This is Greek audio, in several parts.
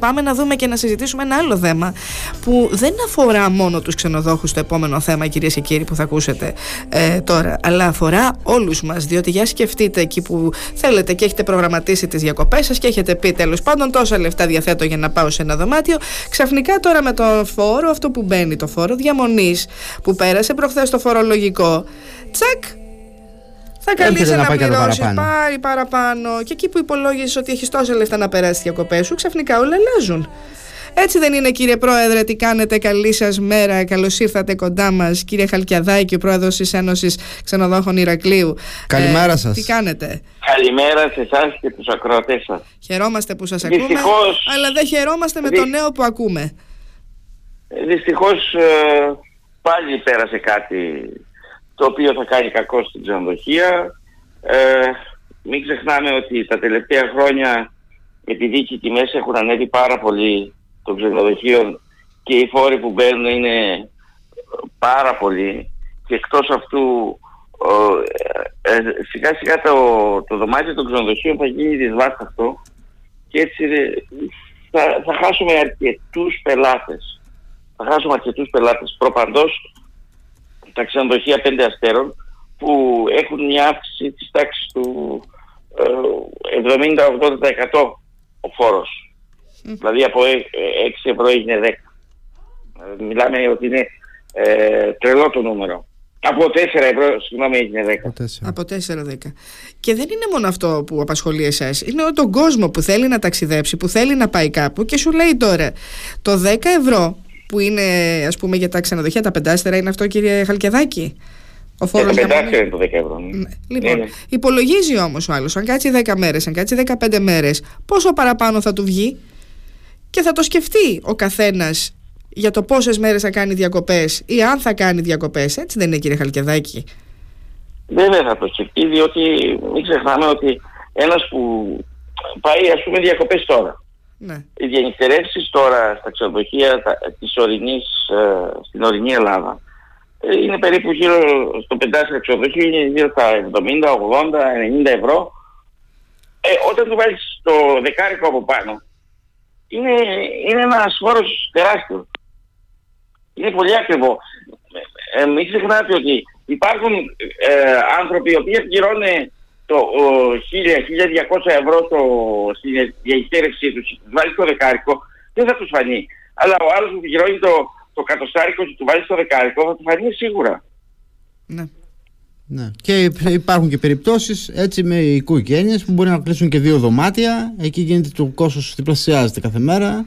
Πάμε να δούμε και να συζητήσουμε ένα άλλο θέμα που δεν αφορά μόνο τους ξενοδόχους το επόμενο θέμα κυρίες και κύριοι που θα ακούσετε ε, τώρα αλλά αφορά όλους μας διότι για σκεφτείτε εκεί που θέλετε και έχετε προγραμματίσει τις διακοπές σας και έχετε πει τέλος πάντων τόσα λεφτά διαθέτω για να πάω σε ένα δωμάτιο. Ξαφνικά τώρα με το φόρο αυτό που μπαίνει το φόρο διαμονής που πέρασε προχθές το φορολογικό τσακ θα καλείς να, πληρώσει παραπάνω. πάρει παραπάνω και εκεί που υπολόγιζε ότι έχεις τόσα λεφτά να περάσει διακοπές σου, ξαφνικά όλα αλλάζουν. Έτσι δεν είναι κύριε Πρόεδρε, τι κάνετε, καλή σας μέρα. Καλώς ήρθατε κοντά μας, κύριε Χαλκιαδάκη, ο πρόεδρος της Ένωσης Ξενοδόχων Ηρακλείου. Καλημέρα ε, σας. Τι κάνετε; Καλημέρα σε εσάς και τους ακροατές σας. Χαιρόμαστε που σας ακούμε. Αλλά δεν χαιρόμαστε με το νέο που ακούμε. Δυστυχώς ε, πάλι πέρασε κάτι το οποίο θα κάνει κακό στην ξενοδοχεία. Ε, μην ξεχνάμε ότι τα τελευταία χρόνια επειδή οι τιμές έχουν ανέβει πάρα πολύ των ξενοδοχείων και οι φόροι που μπαίνουν είναι πάρα πολύ και εκτός αυτού ε, ε, σιγά σιγά το, το δωμάτιο των ξενοδοχείων θα γίνει δυσβάσταχτο και έτσι θα, θα χάσουμε αρκετούς πελάτες. Θα χάσουμε αρκετούς πελάτες. Προπαντός τα ξενοδοχεία πέντε αστέρων που έχουν μια αύξηση της τάξης του 70-80% ο φόρος. Δηλαδή από 6 ευρώ έγινε 10. Ε, μιλάμε ότι είναι ε, τρελό το νούμερο. Από 4 ευρώ, συγγνώμη, έγινε 10. Από 4-10. Και δεν είναι μόνο αυτό που απασχολεί εσάς. Είναι τον κόσμο που θέλει να ταξιδέψει, που θέλει να πάει κάπου και σου λέει τώρα το 10 ευρώ που είναι ας πούμε για τα ξενοδοχεία, τα πεντάστερα είναι αυτό κύριε Χαλκεδάκη; Ο φόρος για τα είναι το 10 ευρώ. Ναι. ναι. Λοιπόν, ναι, ναι. υπολογίζει όμως ο άλλος, αν κάτσει 10 μέρες, αν κάτσει 15 μέρες, πόσο παραπάνω θα του βγει; Και θα το σκεφτεί ο καθένας για το πόσες μέρες θα κάνει διακοπές ή αν θα κάνει διακοπές. Έτσι δεν είναι κύριε Χαλκεδάκη; Βέβαια θα το σκεφτεί διότι μην ξεχνάμε ότι ένας που πάει ας πούμε διακοπές τώρα ναι. Οι διανυκτερεύσεις τώρα στα ξενοδοχεία της ορεινής, ε, στην ορεινή Ελλάδα ε, είναι περίπου γύρω στο πεντάσια ξενοδοχείο, είναι γύρω στα 70, 80, 90 ευρώ. Ε, όταν του βάλεις το δεκάρικο από πάνω, είναι, είναι ένας φόρος τεράστιος. Είναι πολύ ακριβό. Ε, μην ξεχνάτε ότι υπάρχουν ε, άνθρωποι οι οποίοι πληρώνουν το 1000-1200 ευρώ το, στην διαχείρισή τους, βάλεις το δεκάρικο, δεν θα τους φανεί. Αλλά ο άλλος που πληρώνει το, το κατοστάρικο και του βάλεις το δεκάρικο θα του φανεί σίγουρα. Ναι. Ναι. Και υπάρχουν και περιπτώσεις έτσι με οικογένειες που μπορεί να κλείσουν και δύο δωμάτια. Εκεί γίνεται το κόστος διπλασιάζεται κάθε μέρα.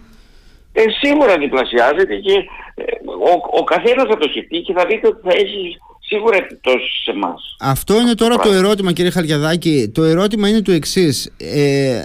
Ε, σίγουρα διπλασιάζεται και ε, ο, ο καθένας θα το σκεφτεί και θα δείτε ότι θα έχεις σίγουρα επιπτώσεις σε εμάς. Αυτό είναι τώρα το ερώτημα, κύριε Χαλιαδάκη. Το ερώτημα είναι το εξής. Ε,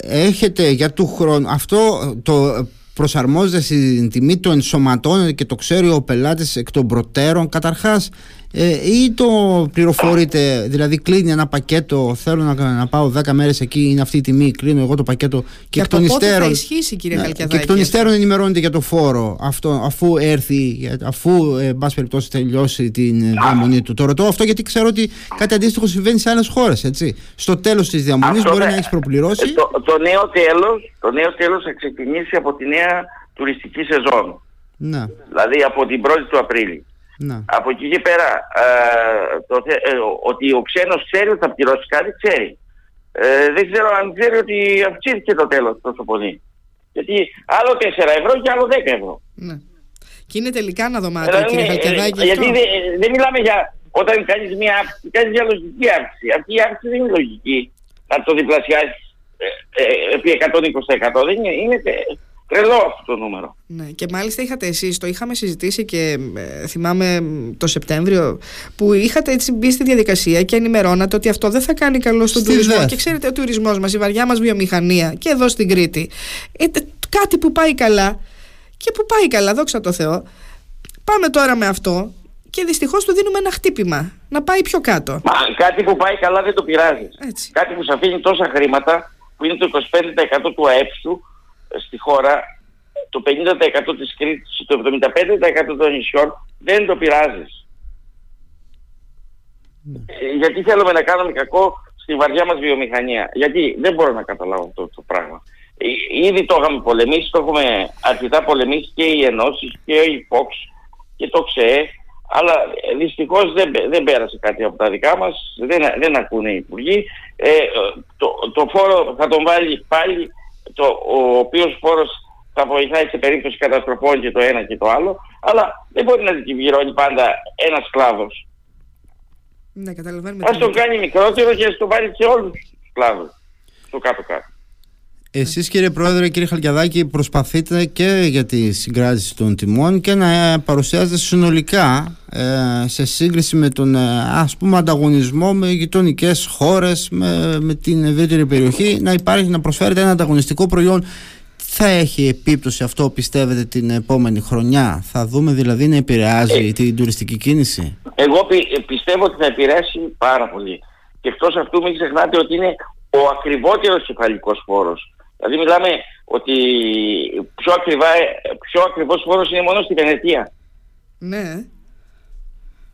έχετε για του χρόνου. Αυτό το προσαρμόζεται στην τιμή, το ενσωματώνεται και το ξέρει ο πελάτης εκ των προτέρων καταρχάς ε, ή το πληροφορείτε, δηλαδή κλείνει ένα πακέτο, θέλω να, να πάω 10 μέρες εκεί, είναι αυτή η τιμή, κλείνω εγώ το πακέτο και, και εκ των υστέρων. Θα ισχύσει, κύριε ναι, και εκ των υστέρων ενημερώνεται για το φόρο, αυτό, αφού έρθει, αφού ε, μπας περιπτώσει τελειώσει την διαμονή του. Το ρωτώ αυτό γιατί ξέρω ότι κάτι αντίστοιχο συμβαίνει σε άλλες χώρες, έτσι. Στο τέλος της διαμονής μπορεί να έχεις προπληρώσει. Ε, το, το, νέο τέλος, το νέο τέλος θα ξεκινήσει από τη νέα τουριστική σεζόν. Ναι. Δηλαδή από την 1η του Απρίλη. Να. Από εκεί και πέρα, ε, το, ε, ότι ο ξένος ξέρει ότι θα πληρώσει κάτι, ξέρει. Ε, δεν ξέρω αν ξέρει ότι αυξήθηκε το τέλος τόσο πολύ. Γιατί άλλο 4 ευρώ και άλλο 10 ευρώ. Ναι. Και είναι τελικά ένα δωμάτιο, ε, κύριε Χαλκεδάκη. Ε, γιατί δεν δε μιλάμε για όταν κάνεις μια αύξηση, κάνεις μια λογική αύξηση. Αυτή η αύξηση δεν είναι λογική. Να το διπλασιάσεις επί 120%. Δεν είναι, είναι Τρελό αυτό το νούμερο. Ναι, και μάλιστα είχατε εσείς, το είχαμε συζητήσει και ε, θυμάμαι το Σεπτέμβριο, που είχατε έτσι μπει στη διαδικασία και ενημερώνατε ότι αυτό δεν θα κάνει καλό στον τουρισμό. Και ξέρετε, ο τουρισμός μας, η βαριά μας βιομηχανία και εδώ στην Κρήτη, ε, κάτι που πάει καλά και που πάει καλά, δόξα τω Θεώ. Πάμε τώρα με αυτό και δυστυχώς του δίνουμε ένα χτύπημα να πάει πιο κάτω. Μα κάτι που πάει καλά δεν το πειράζει. Κάτι που σου αφήνει τόσα χρήματα, που είναι το 25% του ΑΕΠ σου, στη χώρα το 50% της Κρήτης, το 75% των νησιών δεν το πειράζεις. Ναι. Ε, γιατί θέλουμε να κάνουμε κακό στη βαριά μας βιομηχανία. Γιατί δεν μπορώ να καταλάβω αυτό το πράγμα. ήδη το είχαμε πολεμήσει, το έχουμε αρκετά πολεμήσει και οι ενώσεις και η Fox και το ΞΕ, αλλά δυστυχώς δεν, δεν πέρασε κάτι από τα δικά μας, δεν, δεν ακούνε οι υπουργοί. Ε, το, το φόρο θα τον βάλει πάλι, το, ο οποίος φόρος θα βοηθάει σε περίπτωση καταστροφών και το ένα και το άλλο, αλλά δεν μπορεί να δικηγυρώνει πάντα ένας κλάδος. Ναι, καταλαβαίνουμε. Ας το κάνει μικρότερο και ας το βάλει σε όλους τους κλάδους, στο κάτω-κάτω. Εσείς κύριε Πρόεδρε, κύριε Χαλκιαδάκη, προσπαθείτε και για τη συγκράτηση των τιμών και να παρουσιάζετε συνολικά ε, σε σύγκριση με τον ε, ας πούμε ανταγωνισμό με γειτονικές χώρες, με, με την ευρύτερη περιοχή, να υπάρχει, να προσφέρετε ένα ανταγωνιστικό προϊόν. Θα έχει επίπτωση αυτό πιστεύετε την επόμενη χρονιά; Θα δούμε δηλαδή να επηρεάζει ε, την τουριστική κίνηση; εγώ πιστεύω ότι θα επηρεάσει πάρα πολύ. Και εκτός αυτού μην ξεχνάτε ότι είναι ο ακριβότερος κεφαλικός φόρος δηλαδή μιλάμε ότι πιο, ακριβά, πιο ακριβώς φόρος είναι μόνο στη Βενετία. Ναι.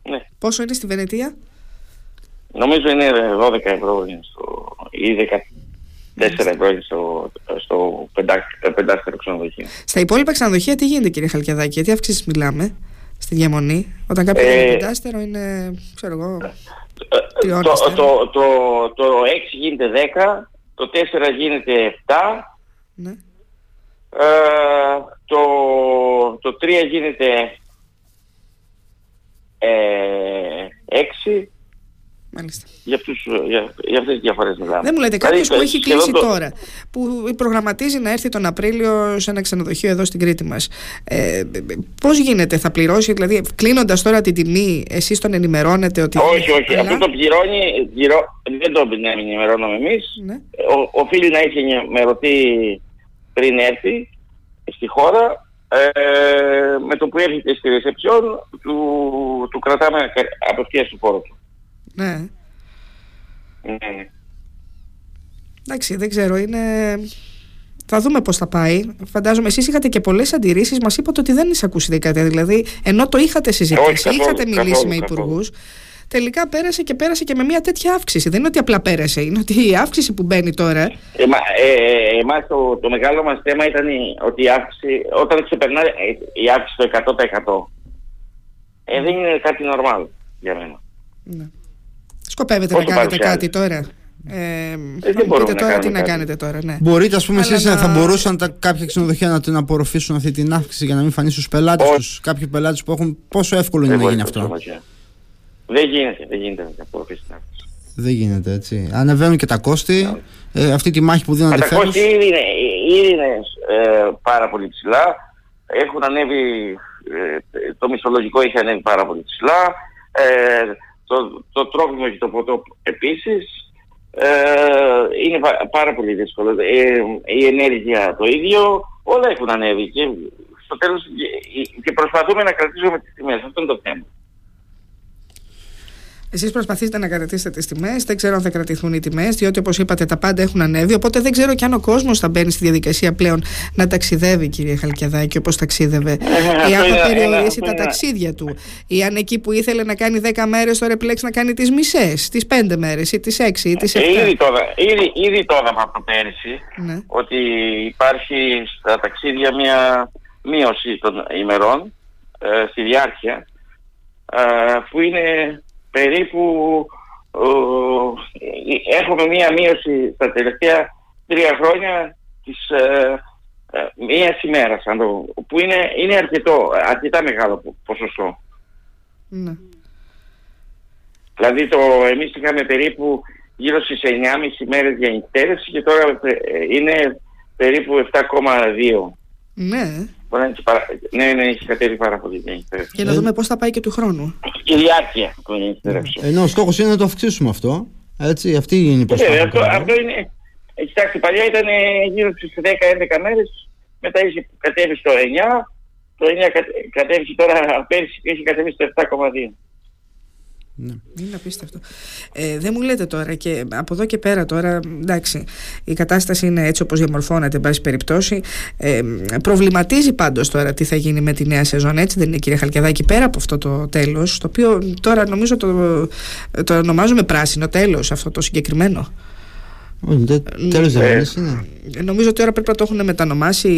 ναι. Πόσο είναι στη Βενετία; Νομίζω είναι 12 ευρώ στο, ή 4 ευρώ στο, στο πεντάστερο ξενοδοχείο. Στα υπόλοιπα ξενοδοχεία τι γίνεται κύριε Χαλκιαδάκη, τι αυξήσεις μιλάμε στη διαμονή, όταν κάποιο ε, είναι πεντάστερο είναι, ξέρω εγώ, το, το, το, το, το 6 γίνεται 10, το 4 γίνεται 7, ναι. ε, το, το 3 γίνεται ε, 6 Μάλιστα. Για, αυτούς, για, για αυτές τις διαφορές μιλάμε. Δεν μου λέτε κάποιος δηλαδή, που έχει κλείσει τώρα, που προγραμματίζει να έρθει τον Απρίλιο σε ένα ξενοδοχείο εδώ στην Κρήτη μας. Ε, πώς γίνεται, θα πληρώσει, δηλαδή κλείνοντας τώρα την τιμή, εσείς τον ενημερώνετε ότι... Όχι, όχι, αλλά... αυτό το πληρώνει, πληρώ, δεν το ενημερώνουμε εμείς. Ναι. Ο, οφείλει να έχει ενημερωθεί πριν έρθει στη χώρα ε, με το που έρχεται στη ρεσεψιόν του, του κρατάμε απευθείας του φόρο του. Ναι. ναι. Εντάξει, δεν ξέρω, είναι... Θα δούμε πώς θα πάει. Φαντάζομαι, εσείς είχατε και πολλές αντιρρήσεις, μας είπατε ότι δεν εισακούσετε Δηλαδή, ενώ το είχατε συζητήσει, είχατε μιλήσει με υπουργούς. Τελικά πέρασε και πέρασε και με μια τέτοια αύξηση. Δεν είναι ότι απλά πέρασε, είναι ότι η αύξηση που μπαίνει τώρα. Ε, μα, ε, εμάς το, το μεγάλο μας θέμα ήταν ότι η αύξηση, όταν ξεπερνάει η αύξηση το 100%, ε, δεν είναι κάτι νορμάλ για μένα. Ναι. Σκοπεύετε να κάνετε κάτι τώρα; Ε, δεν μπορείτε τώρα τι να κάνετε τώρα. Ναι. Μπορείτε, ας πούμε, εσείς να... θα μπορούσαν τα, κάποια ξενοδοχεία να την απορροφήσουν αυτή την αύξηση για να μην φανεί στους πελάτες τους. Κάποιοι πελάτες που έχουν. Πόσο εύκολο είναι να γίνει αυτό. Δεν γίνεται, δεν γίνεται να απορροφήσει την αύξηση. Δεν γίνεται έτσι. Ανεβαίνουν και τα κόστη. Ε, αυτή τη μάχη που δίνονται Τα κόστη ήδη είναι, ήδη είναι ε, πάρα πολύ ψηλά. Έχουν ανέβει. Ε, το μισθολογικό έχει ανέβει πάρα πολύ ψηλά. Ε, το, το τρόφιμο και το ποτό επίσης ε, είναι πάρα πολύ δύσκολο. Ε, η ενέργεια το ίδιο, όλα έχουν ανέβει και στο τέλος και προσπαθούμε να κρατήσουμε τις τιμές. Αυτό είναι το θέμα. Εσείς προσπαθείτε να κρατήσετε τις τιμές. Δεν ξέρω αν θα κρατηθούν οι τιμές, διότι όπως είπατε τα πάντα έχουν ανέβει. Οπότε δεν ξέρω και αν ο κόσμος θα μπαίνει στη διαδικασία πλέον να ταξιδεύει, κύριε Χαλκιαδάκη, όπως ταξίδευε. ή αν θα περιορίσει τα ταξίδια του. Ή αν εκεί που ήθελε να κάνει 10 μέρες, τώρα επιλέξει να κάνει τις μισές, τις 5 μέρες ή τις 6 ή τις 7. Ε, ήδη τώρα, ήδη, ήδη τώρα από πέρυσι ναι. ότι υπάρχει στα ταξίδια μια μείωση των ημερών ε, στη διάρκεια ε, που είναι περίπου ε, έχουμε μία μείωση στα τελευταία τρία χρόνια της ε, ε, μίας ημέρας, που είναι, είναι αρκετό, αρκετά μεγάλο ποσοστό. Ναι. Δηλαδή το, εμείς είχαμε περίπου γύρω στις 9,5 μέρες για νυχτέρευση και τώρα ε, είναι περίπου 7,2. Ναι. Μπορεί να παρα... Ναι, ναι, έχει κατέβει πάρα πολύ. Ναι, και να δούμε πώς θα πάει και του χρόνου. Η διάρκεια που έχει τερέψει. Ενώ ο στόχος είναι να το αυξήσουμε αυτό. Έτσι, αυτή είναι η προσπάθεια. αυτό, αυτό είναι. Κοιτάξτε, παλιά ήταν γύρω στις 10-11 μέρες, μετά έχει κατέβει στο 9, το 9 κατέβει τώρα πέρσι και έχει κατέβει στο 7,2. Ναι. Είναι απίστευτο. Ε, δεν μου λέτε τώρα και από εδώ και πέρα τώρα, εντάξει, η κατάσταση είναι έτσι όπως διαμορφώνεται, εν πάση περιπτώσει. Ε, προβληματίζει πάντως τώρα τι θα γίνει με τη νέα σεζόν, έτσι δεν είναι κύριε Χαλκιαδάκη, πέρα από αυτό το τέλος, το οποίο τώρα νομίζω το, το ονομάζουμε πράσινο τέλος αυτό το συγκεκριμένο. Τέλος ε, είναι. Νομίζω ότι τώρα πρέπει να το έχουν μετανομάσει.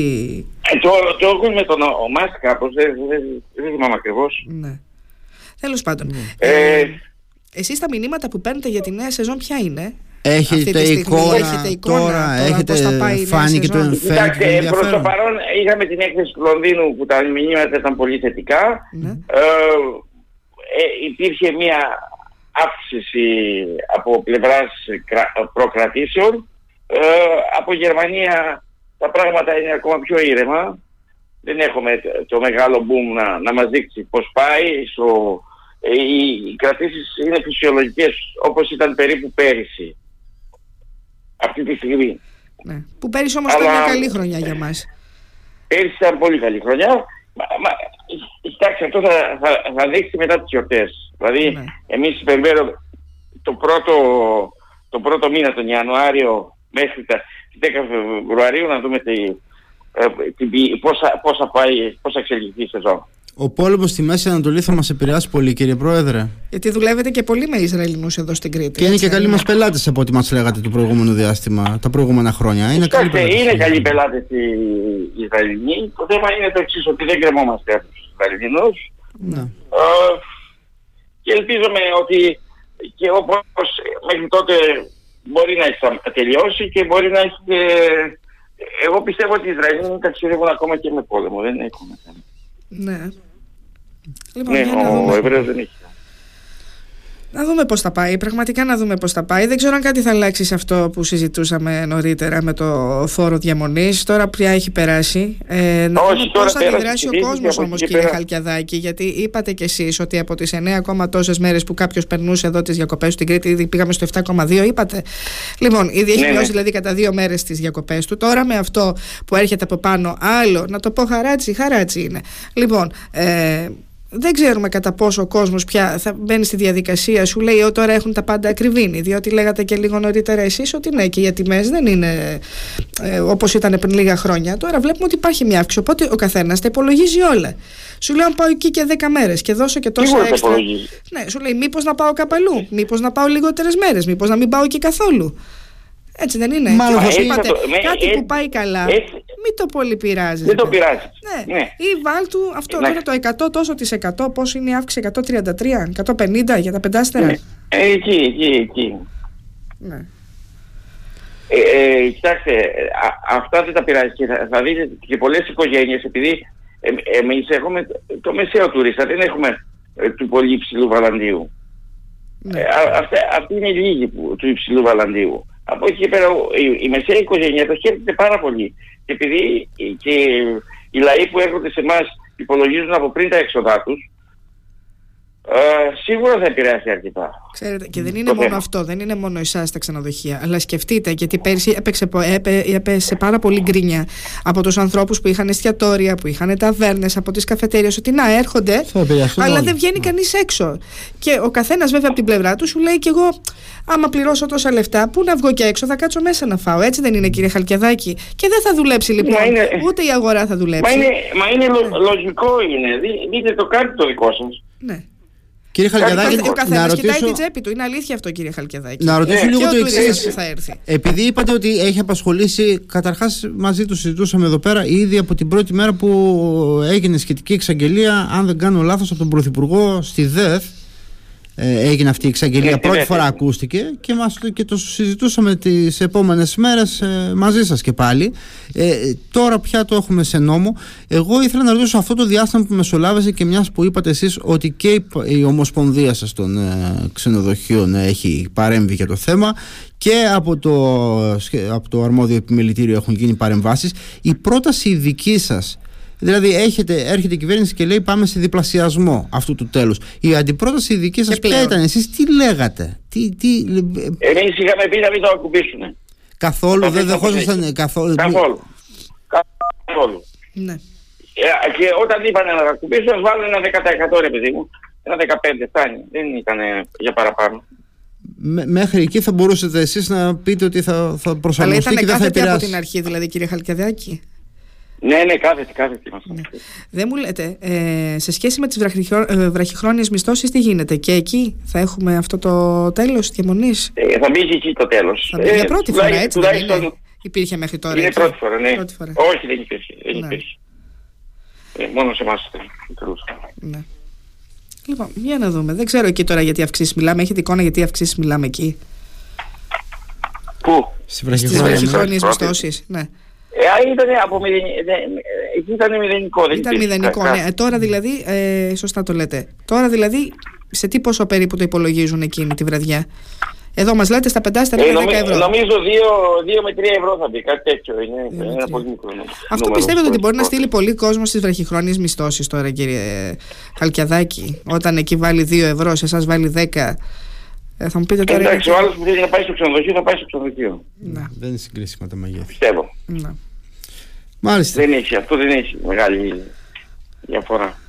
Ε, το, το έχουν μετανομάσει κάπως, δεν, δεν, δεν θυμάμαι ακριβώς. Ναι. Τέλος πάντων. Ναι. Ε, ε, εσείς τα μηνύματα που παίρνετε για τη νέα σεζόν ποια είναι; Έχετε εικόνα, έχετε εικόνα τώρα, τώρα έχετε φάνηκε το εμφάνι. Κοιτάξτε, προς το παρόν είχαμε την έκθεση του Λονδίνου που τα μηνύματα ήταν πολύ θετικά. Ναι. Ε, ε, υπήρχε μια αύξηση από πλευράς προκρατήσεων. Ε, από Γερμανία τα πράγματα είναι ακόμα πιο ήρεμα. Δεν έχουμε το μεγάλο boom να, να μας δείξει πώς πάει. Στο, ε, οι, οι κρατήσεις είναι φυσιολογικές όπως ήταν περίπου πέρυσι. Αυτή τη στιγμή. Ναι. Που πέρυσι όμως ήταν μια καλή χρονιά για μας. Πέρυσι ήταν πολύ καλή χρονιά. Μα, μα, κοιτάξτε, αυτό θα, θα, θα δείξει μετά τις γιορτές. Δηλαδή, ναι. εμείς περιμένουμε το πρώτο, το πρώτο μήνα, τον Ιανουάριο, μέχρι τα 10 Φεβρουαρίου, να δούμε τι, ε, πώς, πώς, θα πάει, πώς θα εξελιχθεί η σεζόν. Ο πόλεμος στη Μέση Ανατολή θα μας επηρεάσει πολύ, κύριε Πρόεδρε. Γιατί δουλεύετε και πολύ με Ισραηλινούς εδώ στην Κρήτη. Και είναι και καλοί μας πελάτες από ό,τι μας λέγατε το προηγούμενο διάστημα, τα προηγούμενα χρόνια. Είναι καλοί πελάτες. Είναι καλοί πελάτες οι Ισραηλινοί. Το θέμα είναι το εξής, ότι δεν κρεμόμαστε από τους Ισραηλινούς. Ναι. Ε, και ελπίζουμε ότι και όπως μέχρι τότε μπορεί να έχει τελειώσει και μπορεί να έχει. Εγώ πιστεύω ότι οι Ισραηλινοί ταξιδεύουν ακόμα και με πόλεμο. Δεν έχουμε θέμα. Ναι. Λοιπόν, ναι, ο Εβραίος δεν έχει. Να δούμε πώς θα πάει, πραγματικά να δούμε πώς θα πάει. Δεν ξέρω αν κάτι θα αλλάξει σε αυτό που συζητούσαμε νωρίτερα με το φόρο διαμονής. Τώρα πια έχει περάσει. Ε, να Όχι, δούμε πώς θα αντιδράσει ο κόσμος όμως κύριε πέρα. Χαλκιαδάκη. Γιατί είπατε κι εσείς ότι από τις 9 ακόμα τόσες μέρες που κάποιος περνούσε εδώ τις διακοπές στην Κρήτη, ήδη πήγαμε στο 7,2 είπατε. Λοιπόν, ήδη έχει ναι, ναι. δηλαδή κατά δύο μέρες τις διακοπές του. Τώρα με αυτό που έρχεται από πάνω άλλο, να το πω χαράτσι, χαράτσι είναι. Λοιπόν, ε, δεν ξέρουμε κατά πόσο ο κόσμος πια θα μπαίνει στη διαδικασία. Σου λέει ότι τώρα έχουν τα πάντα ακριβήνει. Διότι λέγατε και λίγο νωρίτερα εσείς ότι ναι, και οι τιμέ δεν είναι ε, όπως ήταν πριν λίγα χρόνια. Τώρα βλέπουμε ότι υπάρχει μια αύξηση. Οπότε ο καθένας τα υπολογίζει όλα. Σου λέει αν πάω εκεί και 10 μέρες και δώσω και τόσα έξτρα. Ναι, σου λέει μήπως να πάω κάπου αλλού. Μήπως να πάω λιγότερες μέρες. Μήπως να μην πάω και καθόλου. Έτσι δεν είναι. Μάλλον και είπατε, το, κάτι με, που πάει καλά, έτσι, μην το πολύ πειράζει. Δεν το πειράζει. Ναι. ναι. Ή βάλ του αυτό ναι. τώρα το 100 τόσο της 100, πόσο είναι η αύξηση 133, 150 για τα πεντάστερα; Ναι. Ε, εκεί, εκεί, εκεί. Ναι. Ε, ε, κοιτάξτε, α, αυτά δεν τα πειράζει και θα, θα δείτε και πολλές οικογένειες επειδή ε, εμείς έχουμε το μεσαίο τουρίστα, δεν έχουμε ε, του πολύ υψηλού βαλαντίου. Ναι. Ε, αυτή, αυτή είναι λίγη που, του υψηλού βαλαντίου. Από εκεί και πέρα η, η μεσαία οικογένεια το χαίρεται πάρα πολύ. Και επειδή και οι λαοί που έρχονται σε εμάς υπολογίζουν από πριν τα έξοδά τους, ε, σίγουρα θα επηρεάσει αρκετά. Ξέρετε, και δεν είναι μόνο αυτό, δεν είναι μόνο εσάς τα ξενοδοχεία. Αλλά σκεφτείτε, γιατί πέρσι έπαιξε, έπαιξε πάρα πολύ γκρίνια από τους ανθρώπους που είχαν εστιατόρια, που είχαν ταβέρνες, από τις καφετέρειε, ότι να έρχονται, αλλά δεν βγαίνει κανείς έξω. Και ο καθένας βέβαια από την πλευρά του σου λέει και εγώ, άμα πληρώσω τόσα λεφτά, πού να βγω και έξω, θα κάτσω μέσα να φάω. Έτσι δεν είναι, κύριε Χαλκιαδάκη. Και δεν θα δουλέψει λοιπόν. Είναι... Ούτε η αγορά θα δουλέψει. Μα είναι, μα είναι λογικό είναι. Δείτε το κάτι το δικό σας. Ναι. Κύριε Χαλκιαδάκη, ο καθένας ρωτήσω... κοιτάει την τσέπη του. Είναι αλήθεια αυτό, κύριε Χαλκιαδάκη. Να ρωτήσω λίγο το εξής. Επειδή είπατε ότι έχει απασχολήσει, καταρχάς μαζί του συζητούσαμε εδώ πέρα ήδη από την πρώτη μέρα που έγινε σχετική εξαγγελία, αν δεν κάνω λάθος, από τον Πρωθυπουργό στη ΔΕΘ ε, έγινε αυτή η εξαγγελία. Πρώτη φορά ακούστηκε και, μας, και το συζητούσαμε τις επόμενες μέρες ε, μαζί σας και πάλι. Ε, τώρα πια το έχουμε σε νόμο. Εγώ ήθελα να ρωτήσω αυτό το διάστημα που μεσολάβησε και μιας που είπατε εσείς ότι και η Ομοσπονδία σας των ξενοδοχείων έχει παρέμβει για το θέμα και από το, από το αρμόδιο επιμελητήριο έχουν γίνει παρεμβάσεις. Η πρόταση δική σας Δηλαδή έχετε, έρχεται η κυβέρνηση και λέει πάμε σε διπλασιασμό αυτού του τέλους. Η αντιπρόταση δική σας ποια ήταν, εσείς τι λέγατε; Τι, τι... Εμείς είχαμε πει να μην το ακουμπήσουμε. Καθόλου, δεν δεχόσασταν καθόλου. Καθόλου. Καθόλου. Ναι. Ε, και όταν είπαν να ακουμπήσουν, ας βάλουν ένα 10% ρε παιδί μου. Ένα 15 φτάνει. Δεν ήταν για παραπάνω. μέχρι εκεί θα μπορούσατε εσείς να πείτε ότι θα, θα προσαρμοστεί και δεν θα επηρεάσει. από την αρχή δηλαδή κύριε Χαλκιαδάκη. Ναι, ναι, κάθετη, κάθετη. Ναι. Δεν μου λέτε, ε, σε σχέση με τις βραχυχρό, ε, βραχυχρόνιες μισθώσεις τι γίνεται και εκεί θα έχουμε αυτό το τέλος διαμονής; Ε, θα μπει εκεί το τέλος. Θα μπει για πρώτη φορά έτσι δεν είναι; Υπήρχε μέχρι τώρα. Είναι πρώτη φορά, ναι. Πρώτη φορά. Όχι, δεν υπήρχε. Δεν ναι. υπήρχε. Ε, μόνο σε εμάς Ναι. Λοιπόν, για να δούμε. Δεν ξέρω εκεί τώρα γιατί αυξήσεις μιλάμε. Έχετε εικόνα γιατί αυξήσεις μιλάμε εκεί; Πού; Στις βραχυχρόνιες μισθώσεις. Ναι. Ε, ήταν από εκεί ήταν μηδενικό. Δεν ήταν μηδενικό, ναι. Ε, τώρα δηλαδή, ε, σωστά το λέτε. Τώρα δηλαδή, σε τι πόσο περίπου το υπολογίζουν εκείνη τη βραδιά; Εδώ μας λέτε στα πεντάστερα ε, 10 ευρώ. Νομίζω 2, 2 με 3 ευρώ θα μπει, κάτι τέτοιο. Είναι, είναι πολύ μικρό. Αυτό πιστεύετε ότι μπορεί να στείλει πολύ κόσμο στις βραχυχρόνιες μισθώσεις τώρα, κύριε Χαλκιαδάκη; Όταν εκεί βάλει 2 ευρώ, σε εσάς βάλει 10. Ε, θα μου πείτε τώρα. Εντάξει, ο άλλος που θέλει να πάει στο ξενοδοχείο θα πάει στο ξενοδοχείο. Να. Δεν είναι συγκρίσιμα τα μεγέθη. Πιστεύω. Να. Μάλιστα. Δεν έχει, αυτό δεν έχει μεγάλη διαφορά.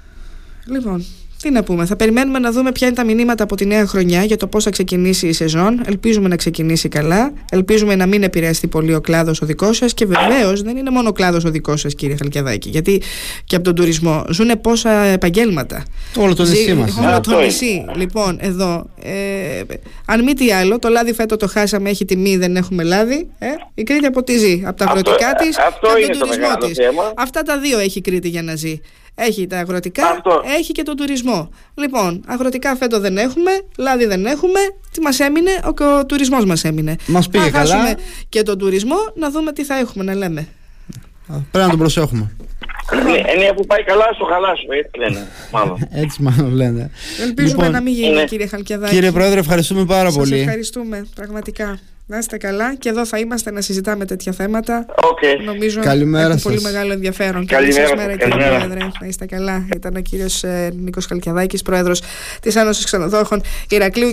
Λοιπόν, τι να πούμε, θα περιμένουμε να δούμε ποια είναι τα μηνύματα από τη νέα χρονιά για το πώς θα ξεκινήσει η σεζόν. Ελπίζουμε να ξεκινήσει καλά. Ελπίζουμε να μην επηρεαστεί πολύ ο κλάδος ο δικός σας. Και βεβαίως δεν είναι μόνο ο κλάδος ο δικός σας, κύριε Χαλκιαδάκη. Γιατί και από τον τουρισμό ζουν πόσα επαγγέλματα. Όλο το νησί μας. Όλο το νησί. Λοιπόν, εδώ. Ε, αν μη τι άλλο, το λάδι φέτο το χάσαμε, έχει τιμή, δεν έχουμε λάδι. Ε, η Κρήτη από τι ζει. Από τα αγροτικά της και τον τουρισμό της. Αυτά τα δύο έχει Κρήτη για να ζει. Έχει τα αγροτικά, έχει και τον τουρισμό. Λοιπόν, αγροτικά φέτο δεν έχουμε, λάδι δεν έχουμε. Τι μας έμεινε, ο, ο τουρισμός μας έμεινε. Μας πήγε καλά. χάσουμε και τον τουρισμό, να δούμε τι θα έχουμε να λέμε. Πρέπει να τον προσέχουμε. Είναι ε, που πάει καλά, στο χαλάσου, έτσι λένε. Μάλλον. έτσι μάλλον λένε. Ελπίζουμε λοιπόν, να μην γίνει, κύριε Χαλκιαδάκη. Κύριε Πρόεδρε, ευχαριστούμε πάρα Σας πολύ. Ευχαριστούμε, πραγματικά. Να είστε καλά και εδώ θα είμαστε να συζητάμε τέτοια θέματα. Okay. Νομίζω Καλημέρα έχει πολύ μεγάλο ενδιαφέρον. Καλημέρα, Καλή μέρα, κύριε Πρόεδρε. Να είστε καλά. Ήταν ο κύριος ε, Νίκος Καλκιαδάκη, πρόεδρος της Άνωσης Ξενοδόχων Ηρακλείου.